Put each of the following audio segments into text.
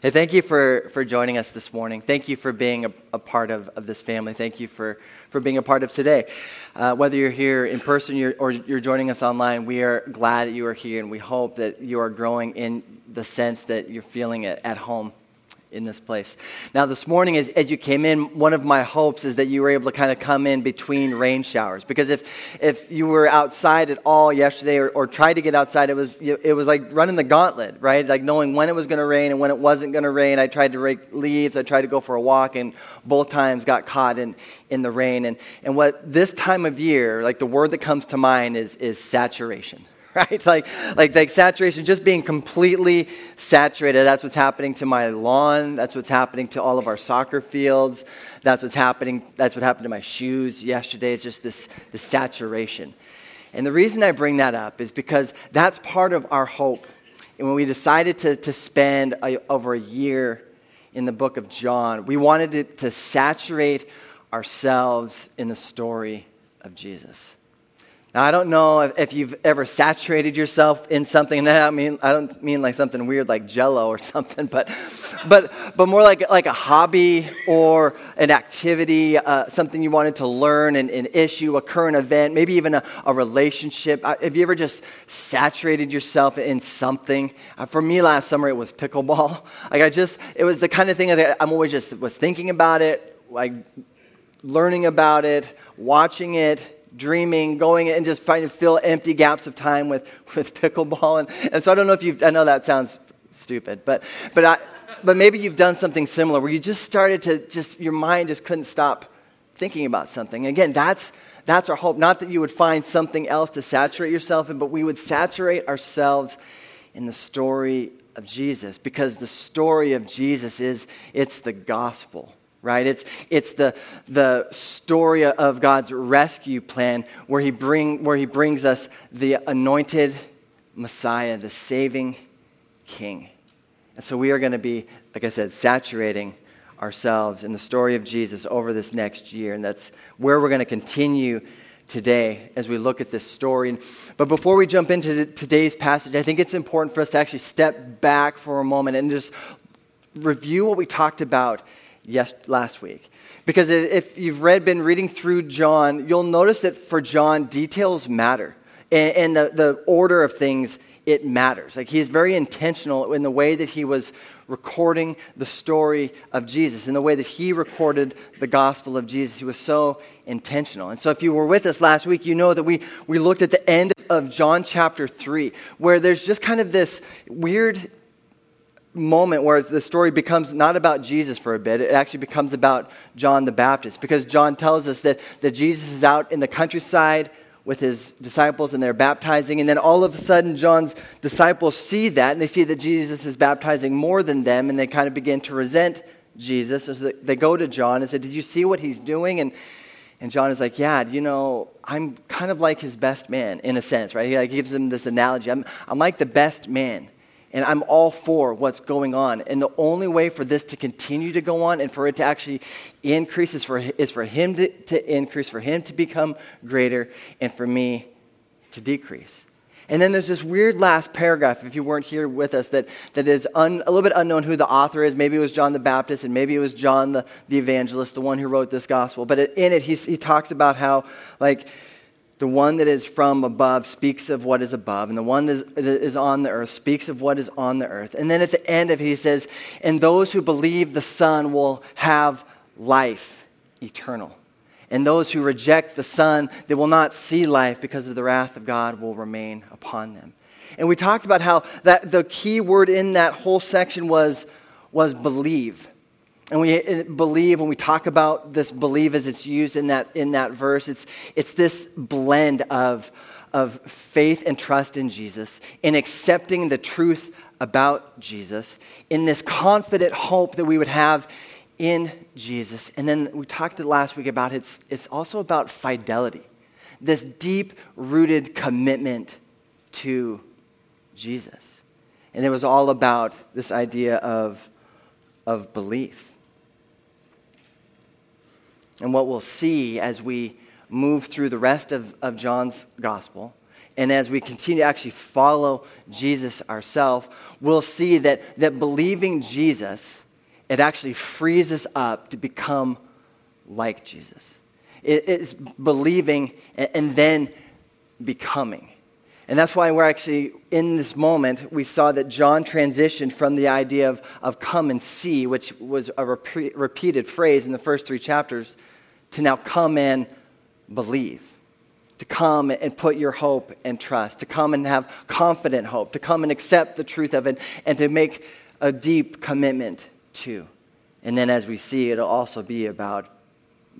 Hey, thank you for, for joining us this morning. Thank you for being a, a part of, of this family. Thank you for, for being a part of today. Uh, whether you're here in person you're, or you're joining us online, we are glad that you are here, and we hope that you are growing in the sense that you're feeling it at home in this place. Now, this morning, as, as you came in, one of my hopes is that you were able to kind of come in between rain showers. Because if, if you were outside at all yesterday or, or tried to get outside, it was, it was like running the gauntlet, right? Like knowing when it was going to rain and when it wasn't going to rain. I tried to rake leaves, I tried to go for a walk, and both times got caught in, in the rain. And, and what this time of year, like the word that comes to mind is, is saturation right? Like, like, like saturation, just being completely saturated. That's what's happening to my lawn. That's what's happening to all of our soccer fields. That's what's happening. That's what happened to my shoes yesterday. It's just this, this saturation. And the reason I bring that up is because that's part of our hope. And when we decided to, to spend a, over a year in the book of John, we wanted to, to saturate ourselves in the story of Jesus. Now, I don't know if you've ever saturated yourself in something, and I don't mean, I don't mean like something weird like jello or something, but, but, but more like, like a hobby or an activity, uh, something you wanted to learn, an, an issue, a current event, maybe even a, a relationship. Uh, have you ever just saturated yourself in something? Uh, for me last summer, it was pickleball. Like I just, it was the kind of thing that I'm always just was thinking about it, like learning about it, watching it, dreaming, going and just trying to fill empty gaps of time with, with pickleball. And, and so I don't know if you've, I know that sounds stupid, but, but, I, but maybe you've done something similar where you just started to just, your mind just couldn't stop thinking about something. And Again, that's, that's our hope. Not that you would find something else to saturate yourself in, but we would saturate ourselves in the story of Jesus because the story of Jesus is, it's the gospel right? It's, it's the, the story of God's rescue plan where he, bring, where he brings us the anointed Messiah, the saving King. And so we are going to be, like I said, saturating ourselves in the story of Jesus over this next year. And that's where we're going to continue today as we look at this story. But before we jump into today's passage, I think it's important for us to actually step back for a moment and just review what we talked about yes, last week. Because if you've read, been reading through John, you'll notice that for John, details matter. And, and the, the order of things, it matters. Like he's very intentional in the way that he was recording the story of Jesus, in the way that he recorded the gospel of Jesus. He was so intentional. And so, if you were with us last week, you know that we, we looked at the end of John chapter 3, where there's just kind of this weird moment where the story becomes not about Jesus for a bit. It actually becomes about John the Baptist because John tells us that, that Jesus is out in the countryside with his disciples and they're baptizing. And then all of a sudden, John's disciples see that and they see that Jesus is baptizing more than them and they kind of begin to resent Jesus. So they go to John and say, Did you see what he's doing? And and John is like, Yeah, you know, I'm kind of like his best man in a sense, right? He like gives him this analogy. I'm, I'm like the best man. And I'm all for what's going on. And the only way for this to continue to go on and for it to actually increase is for, is for him to, to increase, for him to become greater, and for me to decrease. And then there's this weird last paragraph, if you weren't here with us, that, that is un, a little bit unknown who the author is. Maybe it was John the Baptist, and maybe it was John the, the evangelist, the one who wrote this gospel. But in it, he talks about how, like, the one that is from above speaks of what is above, and the one that is on the earth speaks of what is on the earth. And then at the end of it, he says, And those who believe the Son will have life eternal. And those who reject the Son, they will not see life because of the wrath of God will remain upon them. And we talked about how that the key word in that whole section was, was believe. And we uh, believe, when we talk about this believe as it's used in that, in that verse, it's, it's this blend of, of faith and trust in Jesus, in accepting the truth about Jesus, in this confident hope that we would have in Jesus. And then we talked last week about it's, it's also about fidelity, this deep rooted commitment to Jesus. And it was all about this idea of, of belief. And what we'll see as we move through the rest of, of John's gospel and as we continue to actually follow Jesus ourselves, we'll see that, that believing Jesus, it actually frees us up to become like Jesus. It, it's believing and, and then becoming. And that's why we're actually, in this moment, we saw that John transitioned from the idea of, of come and see, which was a rep- repeated phrase in the first three chapters, to now come and believe. To come and put your hope and trust, to come and have confident hope, to come and accept the truth of it, and to make a deep commitment to. And then, as we see, it'll also be about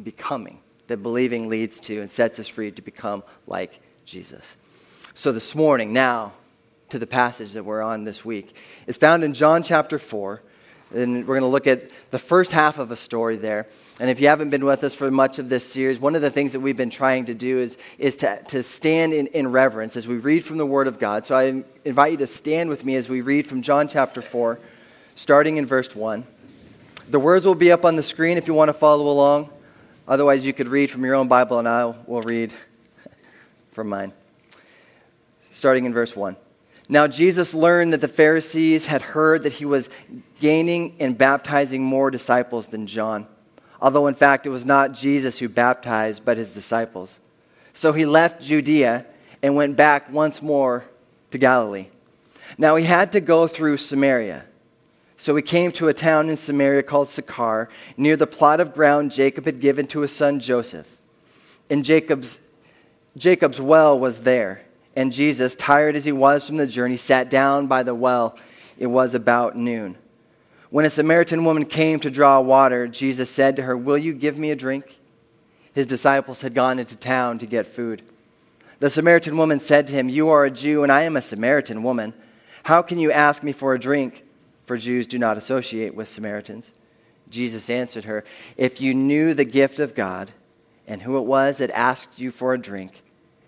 becoming, that believing leads to and sets us free to become like Jesus. So, this morning, now to the passage that we're on this week, it's found in John chapter 4. And we're going to look at the first half of a story there. And if you haven't been with us for much of this series, one of the things that we've been trying to do is, is to, to stand in, in reverence as we read from the Word of God. So I invite you to stand with me as we read from John chapter 4, starting in verse 1. The words will be up on the screen if you want to follow along. Otherwise, you could read from your own Bible, and I will read from mine starting in verse 1. Now, Jesus learned that the Pharisees had heard that he was gaining and baptizing more disciples than John, although in fact it was not Jesus who baptized, but his disciples. So he left Judea and went back once more to Galilee. Now he had to go through Samaria. So he came to a town in Samaria called Sychar, near the plot of ground Jacob had given to his son Joseph. And Jacob's, Jacob's well was there and Jesus, tired as he was from the journey, sat down by the well. It was about noon. When a Samaritan woman came to draw water, Jesus said to her, Will you give me a drink? His disciples had gone into town to get food. The Samaritan woman said to him, You are a Jew, and I am a Samaritan woman. How can you ask me for a drink? For Jews do not associate with Samaritans. Jesus answered her, If you knew the gift of God and who it was that asked you for a drink,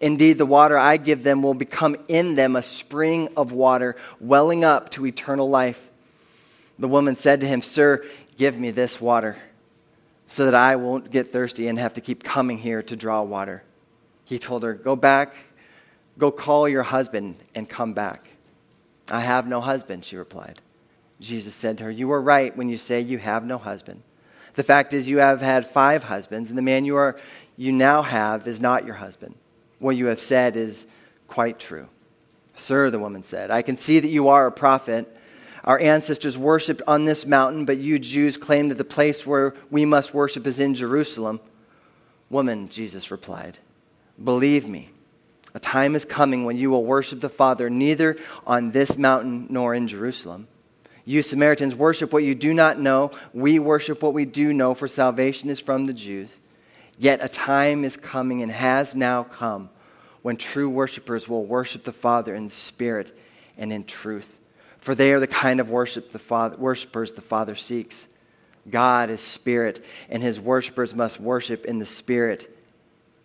Indeed, the water I give them will become in them a spring of water welling up to eternal life. The woman said to him, Sir, give me this water so that I won't get thirsty and have to keep coming here to draw water. He told her, Go back, go call your husband and come back. I have no husband, she replied. Jesus said to her, You are right when you say you have no husband. The fact is, you have had five husbands, and the man you, are, you now have is not your husband. What you have said is quite true. Sir, the woman said, I can see that you are a prophet. Our ancestors worshipped on this mountain, but you Jews claim that the place where we must worship is in Jerusalem. Woman, Jesus replied, believe me, a time is coming when you will worship the Father neither on this mountain nor in Jerusalem. You Samaritans worship what you do not know. We worship what we do know, for salvation is from the Jews. Yet a time is coming and has now come when true worshipers will worship the Father in spirit and in truth. For they are the kind of worship the Father, worshipers the Father seeks. God is spirit, and his worshipers must worship in the spirit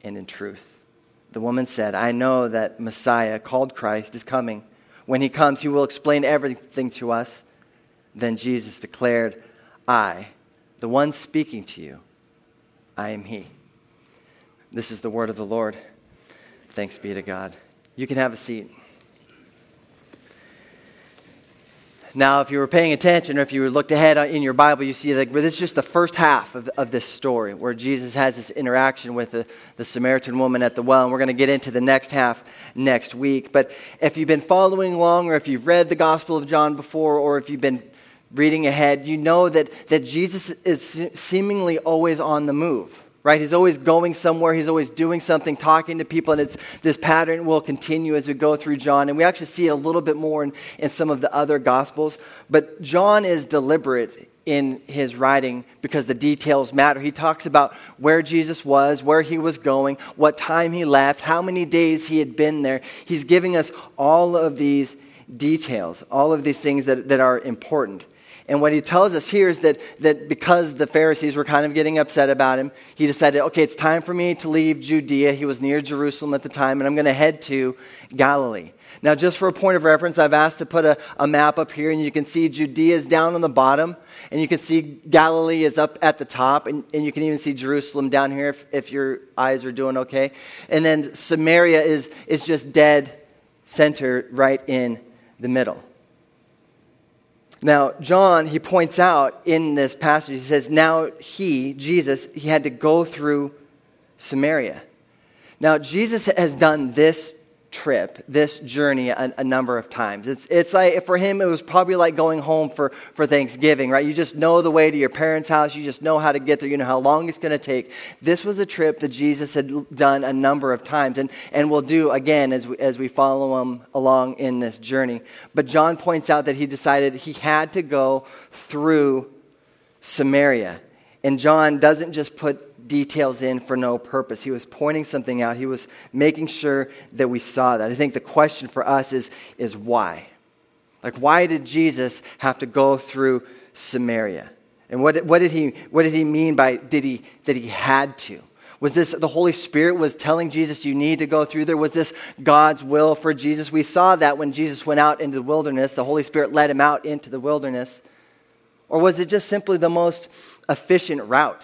and in truth. The woman said, I know that Messiah, called Christ, is coming. When he comes, he will explain everything to us. Then Jesus declared, I, the one speaking to you, I am he. This is the word of the Lord. Thanks be to God. You can have a seat. Now, if you were paying attention or if you looked ahead in your Bible, you see that this is just the first half of, of this story where Jesus has this interaction with the, the Samaritan woman at the well. And we're going to get into the next half next week. But if you've been following along or if you've read the Gospel of John before or if you've been reading ahead, you know that, that Jesus is seemingly always on the move right? He's always going somewhere, he's always doing something, talking to people, and it's this pattern will continue as we go through John. And we actually see it a little bit more in, in some of the other gospels. But John is deliberate in his writing because the details matter. He talks about where Jesus was, where he was going, what time he left, how many days he had been there. He's giving us all of these details, all of these things that, that are important. And what he tells us here is that, that because the Pharisees were kind of getting upset about him, he decided, okay, it's time for me to leave Judea. He was near Jerusalem at the time, and I'm going to head to Galilee. Now, just for a point of reference, I've asked to put a, a map up here, and you can see Judea is down on the bottom, and you can see Galilee is up at the top, and, and you can even see Jerusalem down here if, if your eyes are doing okay. And then Samaria is, is just dead center right in the middle. Now, John, he points out in this passage, he says, now he, Jesus, he had to go through Samaria. Now, Jesus has done this trip, this journey, a, a, number of times. It's, it's like, for him, it was probably like going home for, for Thanksgiving, right? You just know the way to your parents' house. You just know how to get there. You know how long it's going to take. This was a trip that Jesus had done a number of times and, and will do again as we, as we follow him along in this journey. But John points out that he decided he had to go through Samaria. And John doesn't just put details in for no purpose. He was pointing something out. He was making sure that we saw that. I think the question for us is, is why? Like, why did Jesus have to go through Samaria? And what, what, did he, what did he mean by did he, that he had to? Was this the Holy Spirit was telling Jesus, you need to go through there? Was this God's will for Jesus? We saw that when Jesus went out into the wilderness, the Holy Spirit led him out into the wilderness. Or was it just simply the most efficient route?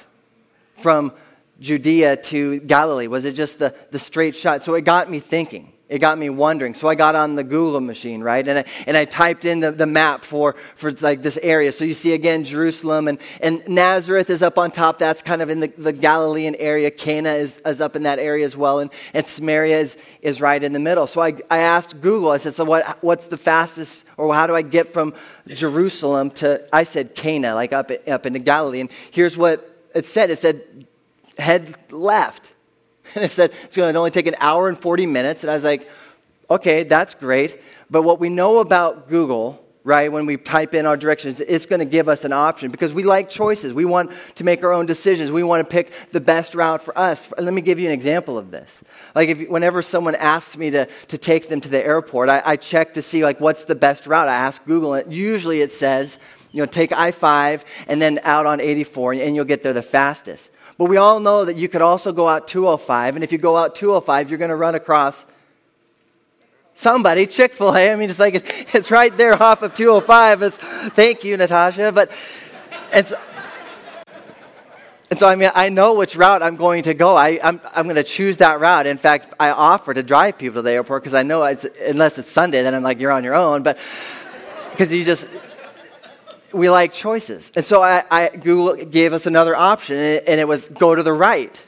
From Judea to Galilee? Was it just the, the straight shot? So it got me thinking. It got me wondering. So I got on the Google machine, right? And I, and I typed in the, the map for, for like this area. So you see again Jerusalem and, and Nazareth is up on top. That's kind of in the, the Galilean area. Cana is, is up in that area as well. And, and Samaria is, is right in the middle. So I, I asked Google, I said, so what, what's the fastest, or how do I get from Jerusalem to, I said Cana, like up, up into Galilee. And here's what it said, it said, head left. And it said, it's going to only take an hour and 40 minutes. And I was like, okay, that's great. But what we know about Google, right, when we type in our directions, it's going to give us an option because we like choices. We want to make our own decisions. We want to pick the best route for us. Let me give you an example of this. Like, if, whenever someone asks me to, to take them to the airport, I, I check to see, like, what's the best route. I ask Google, and usually it says, you know, take I 5 and then out on 84, and you'll get there the fastest. But we all know that you could also go out 205, and if you go out 205, you're going to run across somebody, Chick fil A. I mean, it's like it's right there off of 205. It's, thank you, Natasha. But it's. And so, I mean, I know which route I'm going to go. I, I'm, I'm going to choose that route. In fact, I offer to drive people to the airport because I know it's, unless it's Sunday, then I'm like, you're on your own. But because you just, we like choices. And so I, I, Google gave us another option, and it, and it, was go to the right.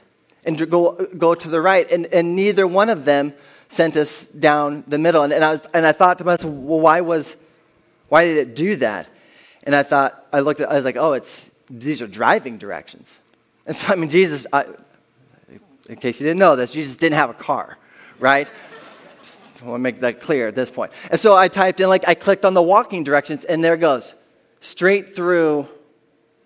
And go, go to the right. And, and neither one of them sent us down the middle. And, and, I, was, and I thought to myself, well, why, was, why did it do that? And I thought, I looked at I was like, oh, it's, these are driving directions. And so, I mean, Jesus, I, in case you didn't know this, Jesus didn't have a car, right? I want to make that clear at this point. And so I typed in, like, I clicked on the walking directions, and there goes straight through,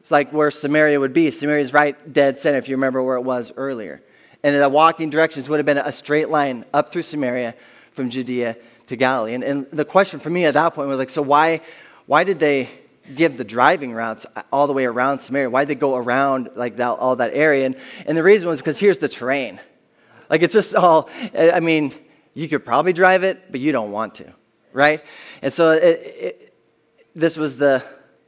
like where Samaria would be. Samaria's right dead center, if you remember where it was earlier. And the walking directions would have been a straight line up through Samaria from Judea to Galilee. And, and the question for me at that point was like, so why, why did they give the driving routes all the way around Samaria? Why did they go around like that, all that area? And, and the reason was because here's the terrain. Like it's just all, I mean, you could probably drive it, but you don't want to, right? And so it, it, this was the,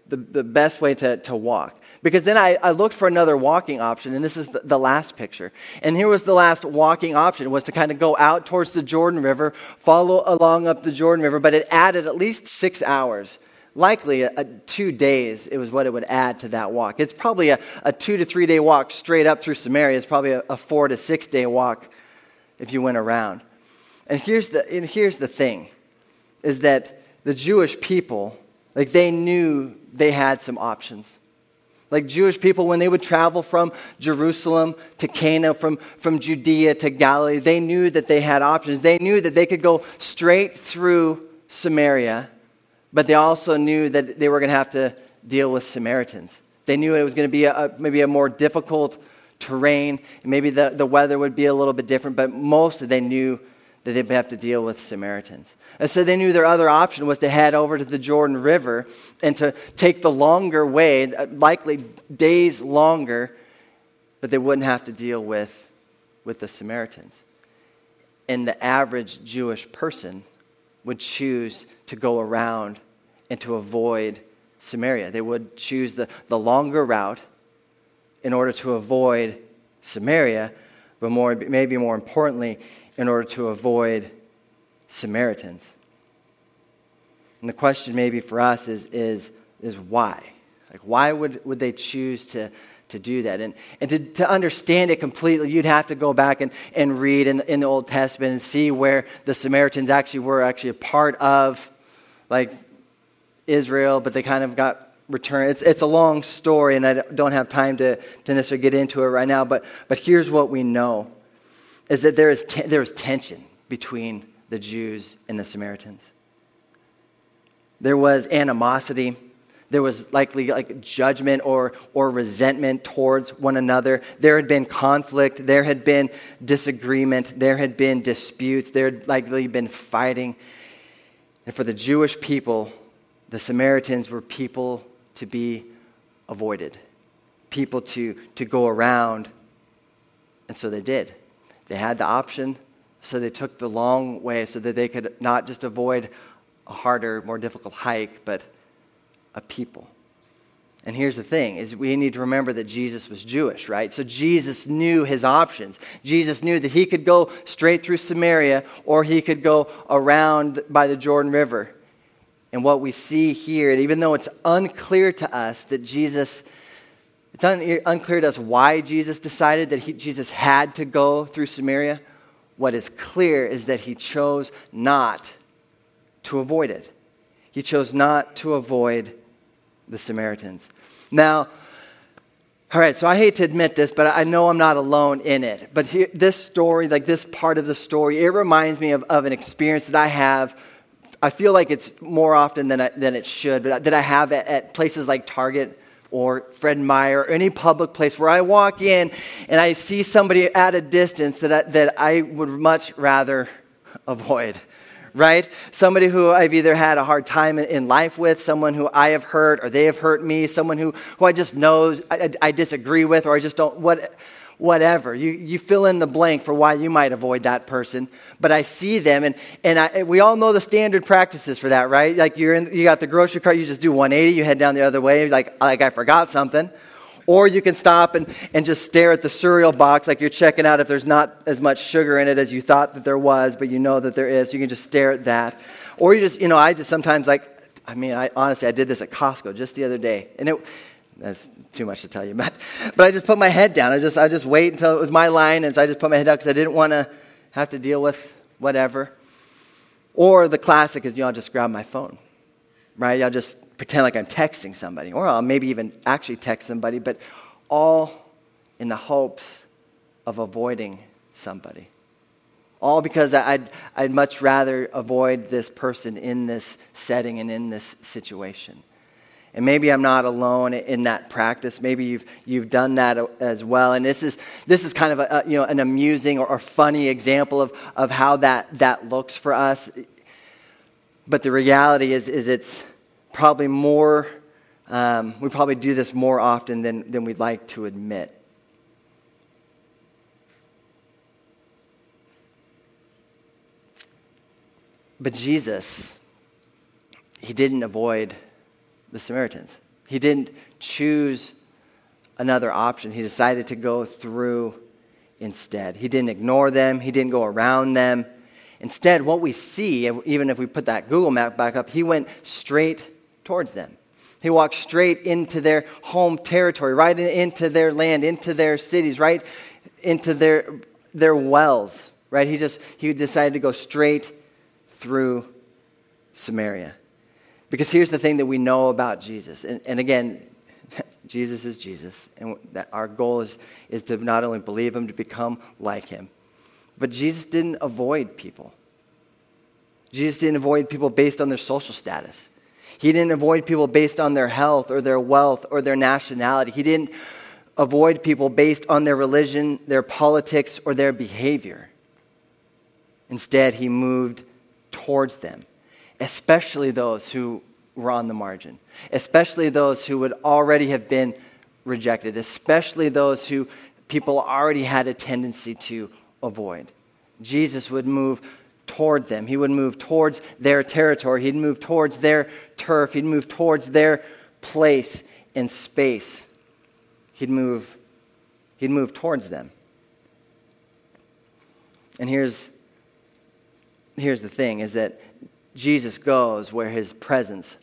the, the best way to, to walk. Because then I, I looked for another walking option, and this is the, the last picture. And here was the last walking option, was to kind of go out towards the Jordan River, follow along up the Jordan River, but it added at least six hours likely a, a, two days it was what it would add to that walk it's probably a, a two to three day walk straight up through samaria it's probably a, a, four to six day walk if you went around and here's the, and here's the thing is that the jewish people like they knew they had some options. Like Jewish people, when they would travel from Jerusalem to Cana, from, from Judea to Galilee, they knew that they had options. They knew that they could go straight through Samaria, but they also knew that they were going to have to deal with Samaritans. They knew it was going to be a, maybe a more difficult terrain. Maybe the, the weather would be a little bit different, but most they knew that they'd have to deal with Samaritans. And so they knew their other option was to head over to the Jordan River and to take the longer way, likely days longer, but they wouldn't have to deal with, with the Samaritans. And the average Jewish person would choose to go around and to avoid Samaria. They would choose the, the longer route in order to avoid Samaria, but more, maybe more importantly, in order to avoid Samaritans. And the question maybe for us is, is, is why? Like, why would, would they choose to, to do that? And, and to, to understand it completely, you'd have to go back and, and read in, in the Old Testament and see where the Samaritans actually were actually a part of, like, Israel, but they kind of got returned. It's, it's a long story, and I don't have time to, to necessarily get into it right now, but, but here's what we know is that there is, te- there is tension between the Jews and the Samaritans. There was animosity. There was likely like judgment or, or resentment towards one another. There had been conflict. There had been disagreement. There had been disputes. There had likely been fighting. And for the Jewish people, the Samaritans were people to be avoided, people to, to go around. And so they did. They had the option, so they took the long way so that they could not just avoid a harder, more difficult hike, but a people. And here's the thing is we need to remember that Jesus was Jewish, right? So Jesus knew his options. Jesus knew that he could go straight through Samaria or he could go around by the Jordan River. And what we see here, even though it's unclear to us that Jesus it's un- unclear to us why Jesus decided that he, Jesus had to go through Samaria. What is clear is that he chose not to avoid it. He chose not to avoid the Samaritans. Now, all right, so I hate to admit this, but I know I'm not alone in it. But here, this story, like this part of the story, it reminds me of, of an experience that I have. I feel like it's more often than, I, than it should, but that I have at, at places like Target or Fred Meyer or any public place where I walk in and I see somebody at a distance that I, that I would much rather avoid right? Somebody who I've either had a hard time in life with, someone who I have hurt or they have hurt me, someone who, who I just know I, I disagree with or I just don't, what, whatever. You, you fill in the blank for why you might avoid that person. But I see them, and, and I, we all know the standard practices for that, right? Like you're in, you got the grocery cart, you just do 180, you head down the other way, like, like I forgot something. Or you can stop and, and just stare at the cereal box like you're checking out if there's not as much sugar in it as you thought that there was, but you know that there is. You can just stare at that. Or you just, you know, I just sometimes like, I mean, I honestly, I did this at Costco just the other day. And it, that's too much to tell you, but, but I just put my head down. I just, I just wait until it was my line, and so I just put my head down because I didn't want to have to deal with whatever. Or the classic is, you know, I'll just grab my phone, right? I'll just pretend like I'm texting somebody, or I'll maybe even actually text somebody, but all in the hopes of avoiding somebody. All because I'd, I'd much rather avoid this person in this setting and in this situation. And maybe I'm not alone in that practice. Maybe you've, you've done that as well. And this is, this is kind of a, you know, an amusing or, or funny example of, of how that, that looks for us. But the reality is, is it's probably more, um, we probably do this more often than, than we'd like to admit. But Jesus, he didn't avoid the Samaritans. He didn't choose another option. He decided to go through instead. He didn't ignore them, he didn't go around them. Instead, what we see, even if we put that Google map back up, he went straight towards them. He walked straight into their home territory, right into their land, into their cities, right into their, their wells, right? He just, he decided to go straight through Samaria. Because here's the thing that we know about Jesus. And, and again, Jesus is Jesus. And that our goal is, is to not only believe him, to become like him. But Jesus didn't avoid people. Jesus didn't avoid people based on their social status. He didn't avoid people based on their health or their wealth or their nationality. He didn't avoid people based on their religion, their politics, or their behavior. Instead, he moved towards them, especially those who were on the margin, especially those who would already have been rejected, especially those who people already had a tendency to avoid. Jesus would move toward them. He would move towards their territory. He'd move towards their turf. He'd move towards their place in space. He'd move, he'd move towards them. And here's, here's the thing is that Jesus goes where his presence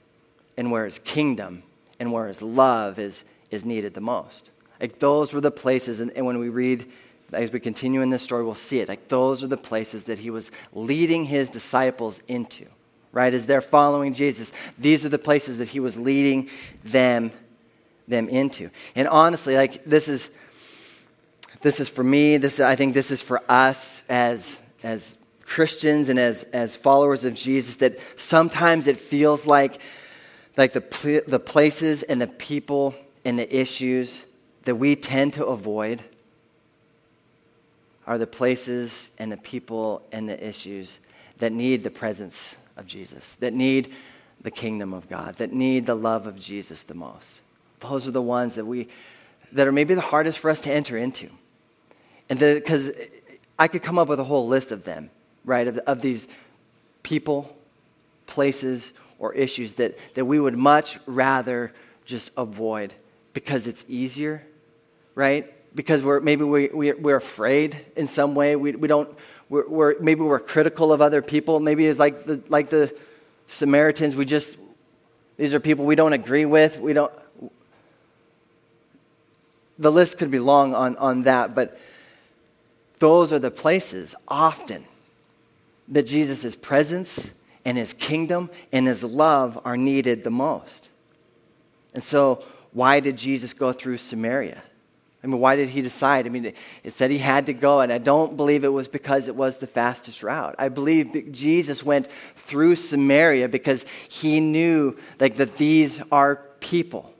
and where his kingdom and where his love is, is needed the most. Like those were the places, and, and when we read, as we continue in this story, we'll see it. Like those are the places that he was leading his disciples into, right? As they're following Jesus, these are the places that he was leading them, them into. And honestly, like this is, this is for me, this, I think this is for us as, as Christians and as, as followers of Jesus, that sometimes it feels like, like the, the places and the people and the issues that we tend to avoid are the places and the people and the issues that need the presence of Jesus, that need the kingdom of God, that need the love of Jesus the most. Those are the ones that we that are maybe the hardest for us to enter into. And because I could come up with a whole list of them, right? Of, of these people, places, or issues that, that we would much rather just avoid because it's easier, right? Because we're, maybe we, we, we're afraid in some way. We, we don't, we're, we're, maybe we're critical of other people. Maybe it's like the, like the Samaritans. We just, these are people we don't agree with. We don't, the list could be long on, on that, but those are the places often that Jesus' presence and his kingdom and his love are needed the most. And so, why did Jesus go through Samaria? I mean, why did he decide? I mean, it said he had to go, and I don't believe it was because it was the fastest route. I believe Jesus went through Samaria because he knew like that these are people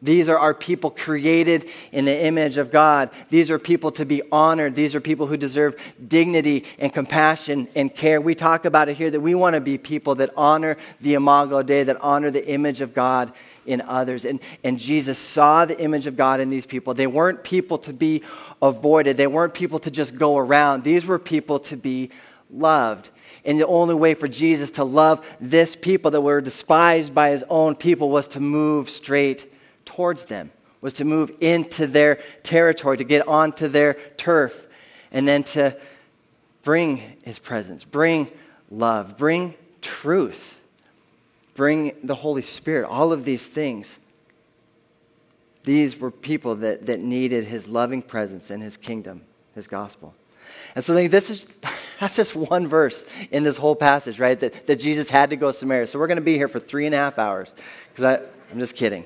these are our people created in the image of God. These are people to be honored. These are people who deserve dignity and compassion and care. We talk about it here that we want to be people that honor the Imago Dei, that honor the image of God in others. And, and Jesus saw the image of God in these people. They weren't people to be avoided, they weren't people to just go around. These were people to be loved. And the only way for Jesus to love this people that were despised by his own people was to move straight towards them, was to move into their territory, to get onto their turf, and then to bring his presence, bring love, bring truth, bring the Holy Spirit, all of these things. These were people that, that needed his loving presence and his kingdom, his gospel. And so this is that's just one verse in this whole passage, right? That, that Jesus had to go to Samaria. So we're going to be here for three and a half hours. Because I'm just kidding.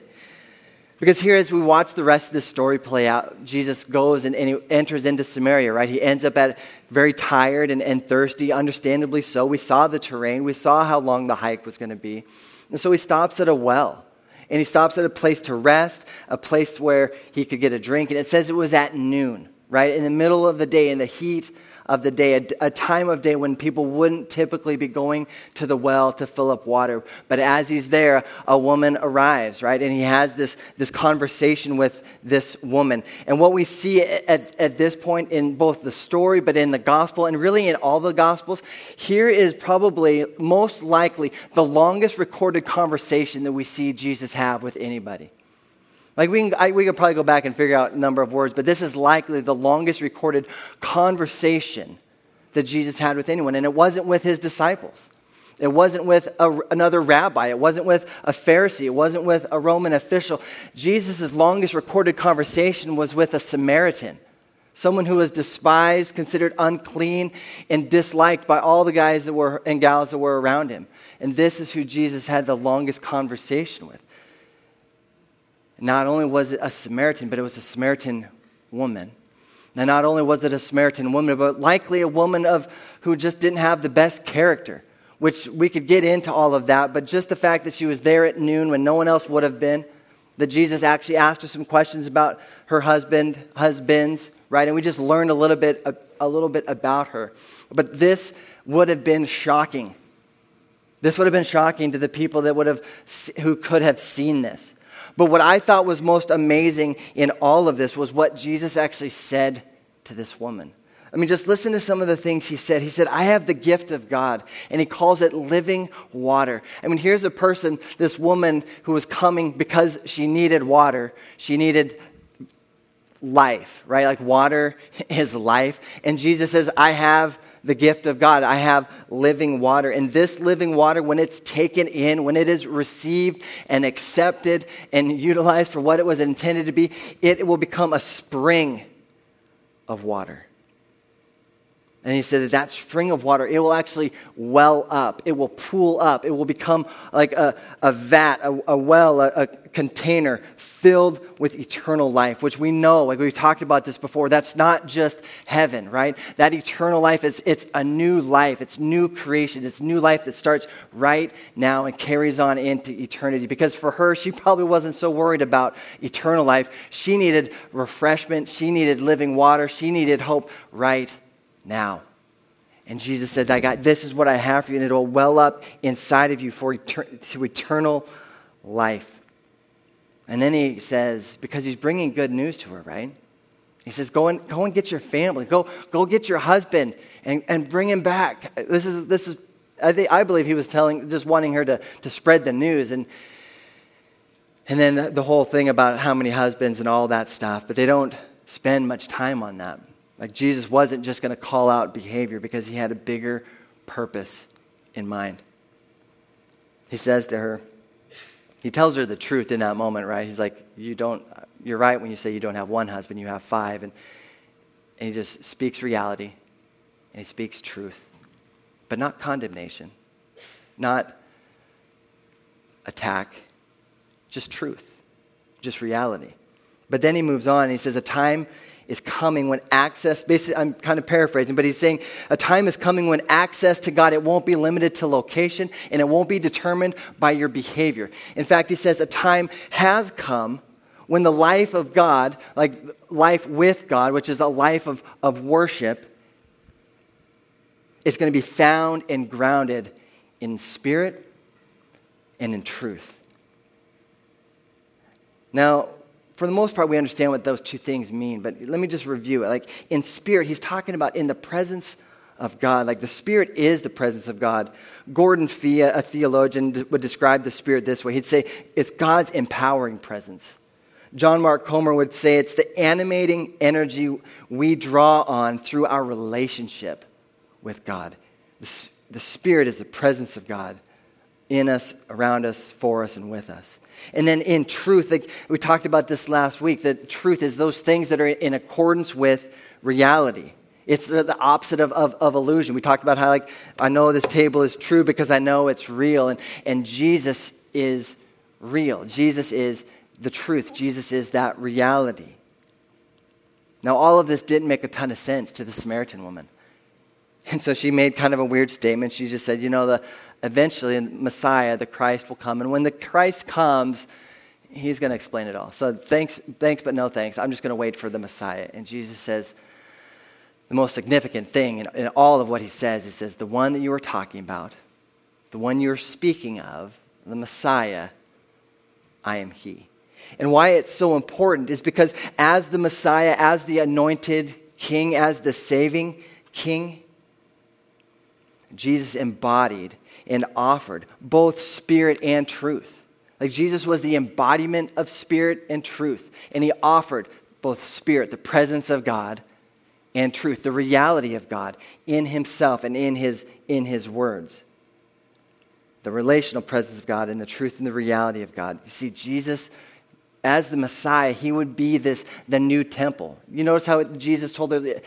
Because here, as we watch the rest of this story play out, Jesus goes and, and, he enters into Samaria, right? He ends up at very tired and, and thirsty, understandably so. We saw the terrain, we saw how long the hike was going to be. And so he stops at a well. And he stops at a place to rest, a place where he could get a drink. And it says it was at noon, right? In the middle of the day, in the heat of the day, a, a, time of day when people wouldn't typically be going to the well to fill up water. But as he's there, a woman arrives, right? And he has this, this conversation with this woman. And what we see at, at this point in both the story, but in the gospel, and really in all the gospels, here is probably most likely the longest recorded conversation that we see Jesus have with anybody. Like we, can, I, we could probably go back and figure out a number of words, but this is likely the longest recorded conversation that Jesus had with anyone. And it wasn't with his disciples. It wasn't with a, another rabbi. It wasn't with a Pharisee. It wasn't with a Roman official. Jesus' longest recorded conversation was with a Samaritan, someone who was despised, considered unclean, and disliked by all the guys that were, and gals that were around him. And this is who Jesus had the longest conversation with. Not only was it a Samaritan, but it was a Samaritan woman. Now, not only was it a Samaritan woman, but likely a woman of, who just didn't have the best character, which we could get into all of that, but just the fact that she was there at noon when no one else would have been, that Jesus actually asked her some questions about her husband, husbands, right? And we just learned a little bit, a, a little bit about her. But this would have been shocking. This would have been shocking to the people that would have, who could have seen this. But what I thought was most amazing in all of this was what Jesus actually said to this woman. I mean, just listen to some of the things he said. He said, I have the gift of God, and he calls it living water. I mean, here's a person, this woman who was coming because she needed water. She needed life, right? Like water is life. And Jesus says, I have the gift of God. I have living water. And this living water, when it's taken in, when it is received and accepted and utilized for what it was intended to be, it will become a spring of water. And he said that that spring of water, it will actually well up. It will pool up. It will become like a, a vat, a, a well, a, a, container filled with eternal life, which we know, like we've talked about this before, that's not just heaven, right? That eternal life is it's a new life. It's new creation. It's new life that starts right now and carries on into eternity. Because for her, she probably wasn't so worried about eternal life. She needed refreshment. She needed living water. She needed hope right now. And Jesus said, I got this is what I have for you, and it'll well up inside of you for etern- to eternal life. And then he says, because he's bringing good news to her, right? He says, go and, go and get your family. Go, go get your husband and, and bring him back. This is, this is I, think, I believe he was telling, just wanting her to, to spread the news. And, and then the whole thing about how many husbands and all that stuff, but they don't spend much time on that. Like Jesus wasn't just going to call out behavior because he had a bigger purpose in mind. He says to her, he tells her the truth in that moment, right? He's like, You don't, you're right when you say you don't have one husband, you have five. And, and he just speaks reality and he speaks truth, but not condemnation, not attack, just truth, just reality. But then he moves on. And he says, A time is coming when access, basically, I'm kind of paraphrasing, but he's saying a time is coming when access to God, it won't be limited to location and it won't be determined by your behavior. In fact, he says a time has come when the life of God, like life with God, which is a life of, of worship, is going to be found and grounded in spirit and in truth. Now, for the most part, we understand what those two things mean, but let me just review it. Like in spirit, he's talking about in the presence of God. Like the Spirit is the presence of God. Gordon Fee, a theologian, would describe the Spirit this way he'd say it's God's empowering presence. John Mark Comer would say it's the animating energy we draw on through our relationship with God. The Spirit is the presence of God in us, around us, for us, and with us. And then in truth, like we talked about this last week, that truth is those things that are in accordance with reality. It's the, opposite of, of, of, illusion. We talked about how, like, I know this table is true because I know it's real. And, and Jesus is real. Jesus is the truth. Jesus is that reality. Now, all of this didn't make a ton of sense to the Samaritan woman. And so she made kind of a weird statement. She just said, You know, the, eventually Messiah, the Christ, will come. And when the Christ comes, he's going to explain it all. So thanks, thanks, but no thanks. I'm just going to wait for the Messiah. And Jesus says, the most significant thing in, in all of what he says, he says, the one that you are talking about, the one you're speaking of, the Messiah, I am he. And why it's so important is because as the Messiah, as the anointed king, as the saving king, Jesus embodied and offered both spirit and truth. Like Jesus was the embodiment of spirit and truth, and he offered both spirit, the presence of God, and truth, the reality of God in himself and in his, in his words. The relational presence of God and the truth and the reality of God. You see, Jesus, as the Messiah, he would be this, the new temple. You notice how Jesus told her,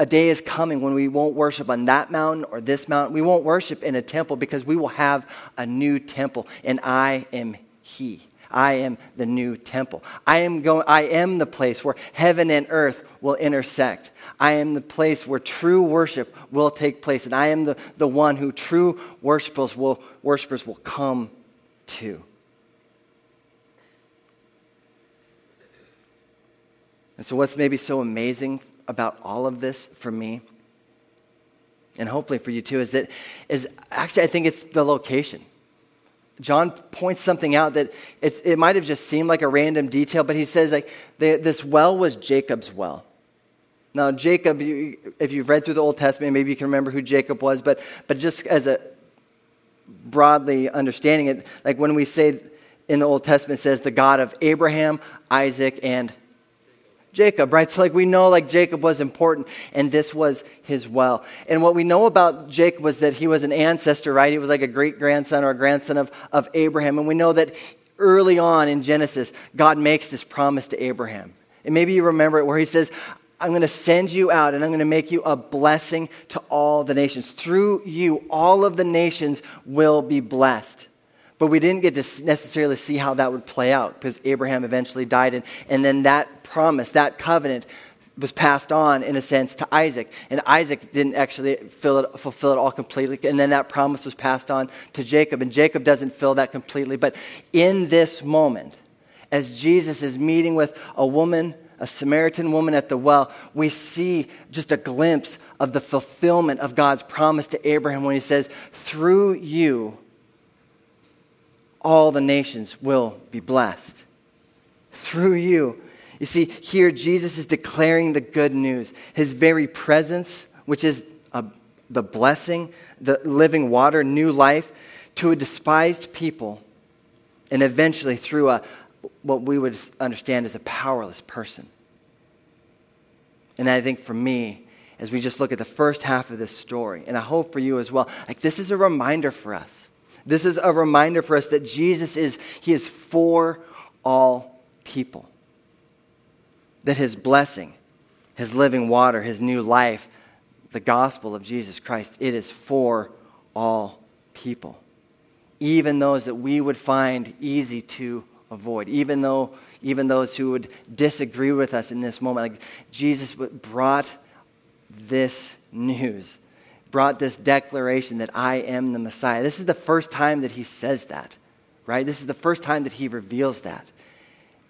a day is coming when we won't worship on that mountain or this mountain. We won't worship in a temple because we will have a new temple, and I am He. I am the new temple. I am, going, I am the place where heaven and earth will intersect. I am the place where true worship will take place. And I am the, the one who true worshipers will, worshipers will come to. And so, what's maybe so amazing about all of this for me, and hopefully for you too, is that is actually I think it's the location. John points something out that it, it might have just seemed like a random detail, but he says like the, this well was Jacob's well. Now, Jacob, if you've read through the Old Testament, maybe you can remember who Jacob was, but, but just as a broadly understanding it, like when we say in the Old Testament, says the God of Abraham, Isaac, and Jacob, right? So, like, we know, like, Jacob was important, and this was his well. And what we know about Jacob was that he was an ancestor, right? He was like a great grandson or a grandson of, of Abraham. And we know that early on in Genesis, God makes this promise to Abraham. And maybe you remember it where he says, I'm going to send you out and I'm going to make you a blessing to all the nations. Through you, all of the nations will be blessed. But we didn't get to necessarily see how that would play out because Abraham eventually died. And, and then that promise, that covenant, was passed on, in a sense, to Isaac. And Isaac didn't actually it, fulfill it all completely. And then that promise was passed on to Jacob. And Jacob doesn't fill that completely. But in this moment, as Jesus is meeting with a woman a Samaritan woman at the well, we see just a glimpse of the fulfillment of God's promise to Abraham when he says, Through you, all the nations will be blessed. Through you. You see, here Jesus is declaring the good news. His very presence, which is a, the blessing, the living water, new life, to a despised people, and eventually through a, what we would understand as a powerless person. And I think for me, as we just look at the first half of this story, and I hope for you as well, like this is a reminder for us. This is a reminder for us that Jesus is, he is for all people. That his blessing, his living water, his new life, the gospel of Jesus Christ, it is for all people. Even those that we would find easy to avoid, even though even those who would disagree with us in this moment. Like Jesus brought this news, brought this declaration that I am the Messiah. This is the first time that he says that, right? This is the first time that he reveals that.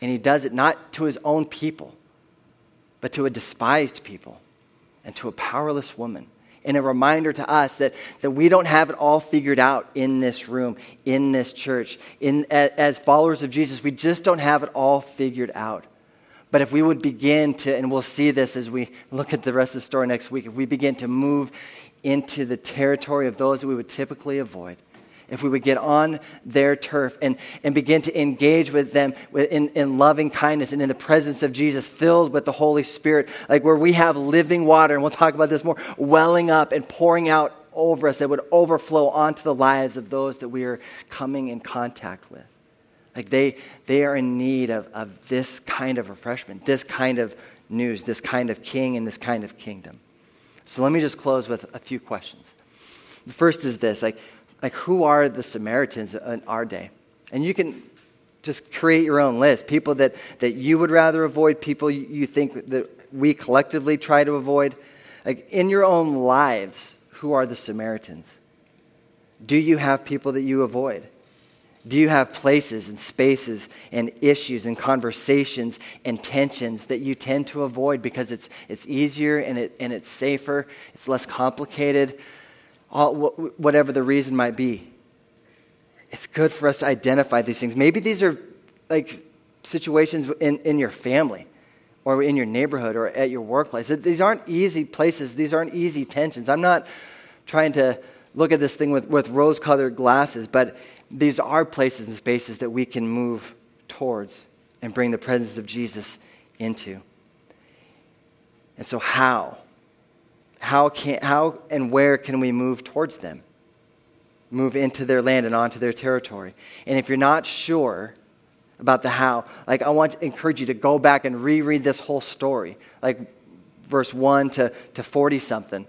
And he does it not to his own people, but to a despised people and to a powerless woman and a reminder to us that, that we don't have it all figured out in this room, in this church. In, as followers of Jesus, we just don't have it all figured out. But if we would begin to, and we'll see this as we look at the rest of the story next week, if we begin to move into the territory of those that we would typically avoid, if we would get on their turf and, and begin to engage with them in, in loving kindness and in the presence of Jesus, filled with the Holy Spirit, like where we have living water, and we'll talk about this more, welling up and pouring out over us that would overflow onto the lives of those that we are coming in contact with. Like they, they are in need of, of this kind of refreshment, this kind of news, this kind of king, and this kind of kingdom. So let me just close with a few questions. The first is this like, like who are the Samaritans in our day? And you can just create your own list. People that, that you would rather avoid, people you think that we collectively try to avoid. Like in your own lives, who are the Samaritans? Do you have people that you avoid? Do you have places and spaces and issues and conversations and tensions that you tend to avoid because it's, it's easier and, it, and it's safer, it's less complicated? all, whatever the reason might be. It's good for us to identify these things. Maybe these are like situations in, in your family or in your neighborhood or at your workplace. These aren't easy places, these aren't easy tensions. I'm not trying to look at this thing with, with rose colored glasses, but these are places and spaces that we can move towards and bring the presence of Jesus into. And so, how? how, can, how and where can we move towards them? Move into their land and onto their territory. And if you're not sure about the how, like I want to encourage you to go back and reread this whole story, like verse 1 to, to 40 something,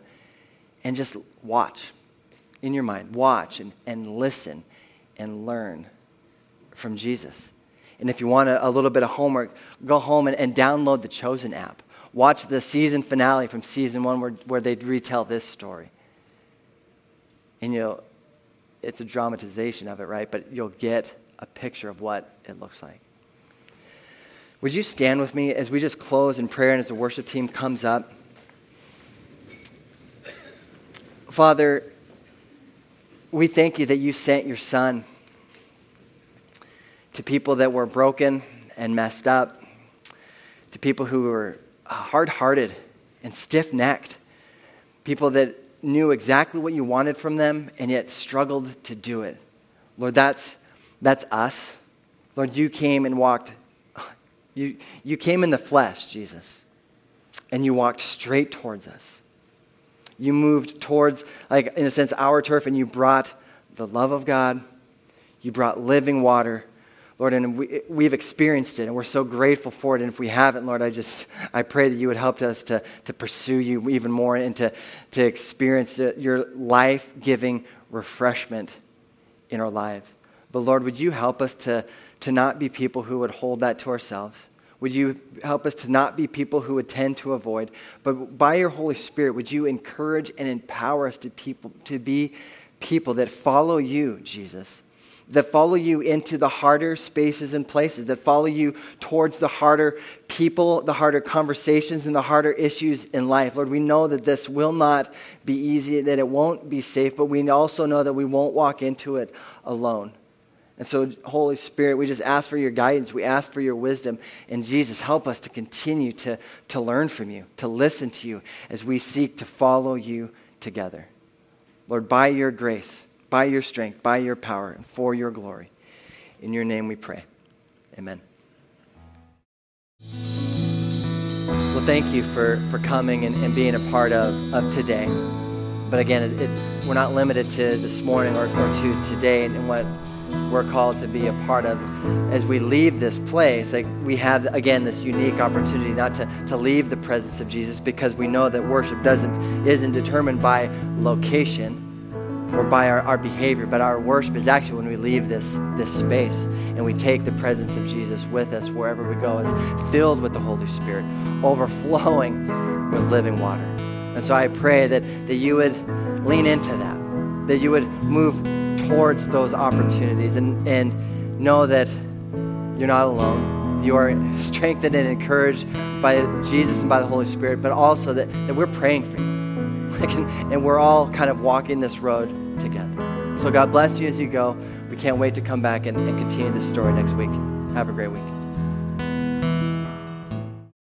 and just watch in your mind. Watch and, and listen and learn from Jesus. And if you want a, a little bit of homework, go home and, and download the Chosen app watch the season finale from season one where, where they retell this story. And you'll, it's a dramatization of it, right? But you'll get a picture of what it looks like. Would you stand with me as we just close in prayer and as the worship team comes up? Father, we thank you that you sent your son to people that were broken and messed up, to people who were hard hearted and stiff necked, people that knew exactly what you wanted from them and yet struggled to do it. Lord, that's, that's us. Lord, you came and walked, you, you came in the flesh, Jesus, and you walked straight towards us. You moved towards, like, in a sense, our turf, and you brought the love of God, you brought living water. Lord, and we, we've experienced it, and we're so grateful for it. And if we haven't, Lord, I just I pray that you would help us to, to pursue you even more and to, to experience your life giving refreshment in our lives. But Lord, would you help us to, to not be people who would hold that to ourselves? Would you help us to not be people who would tend to avoid? But by your Holy Spirit, would you encourage and empower us to, people, to be people that follow you, Jesus? That follow you into the harder spaces and places, that follow you towards the harder people, the harder conversations, and the harder issues in life. Lord, we know that this will not be easy, that it won't be safe, but we also know that we won't walk into it alone. And so, Holy Spirit, we just ask for your guidance. We ask for your wisdom. And Jesus, help us to continue to, to learn from you, to listen to you as we seek to follow you together. Lord, by your grace, by your strength, by your power, and for your glory. In your name we pray. Amen. Well, thank you for, for coming and, and being a part of, of today. But again, it, it, we're not limited to this morning or, or to today and what we're called to be a part of as we leave this place. Like we have again this unique opportunity not to, to leave the presence of jesus because we know that worship doesn't isn't determined by location or by our, our behavior but our worship is actually when we leave this this space and we take the presence of jesus with us wherever we go. It's filled with the holy spirit overflowing with living water. And so i pray that that you would lean into that that you would move towards those opportunities and, and know that you're not alone. You are strengthened and encouraged by Jesus and by the Holy Spirit, but also that, that we're praying for you. and we're all kind of walking this road together. So God bless you as you go. We can't wait to come back and, and continue this story next week. Have a great week.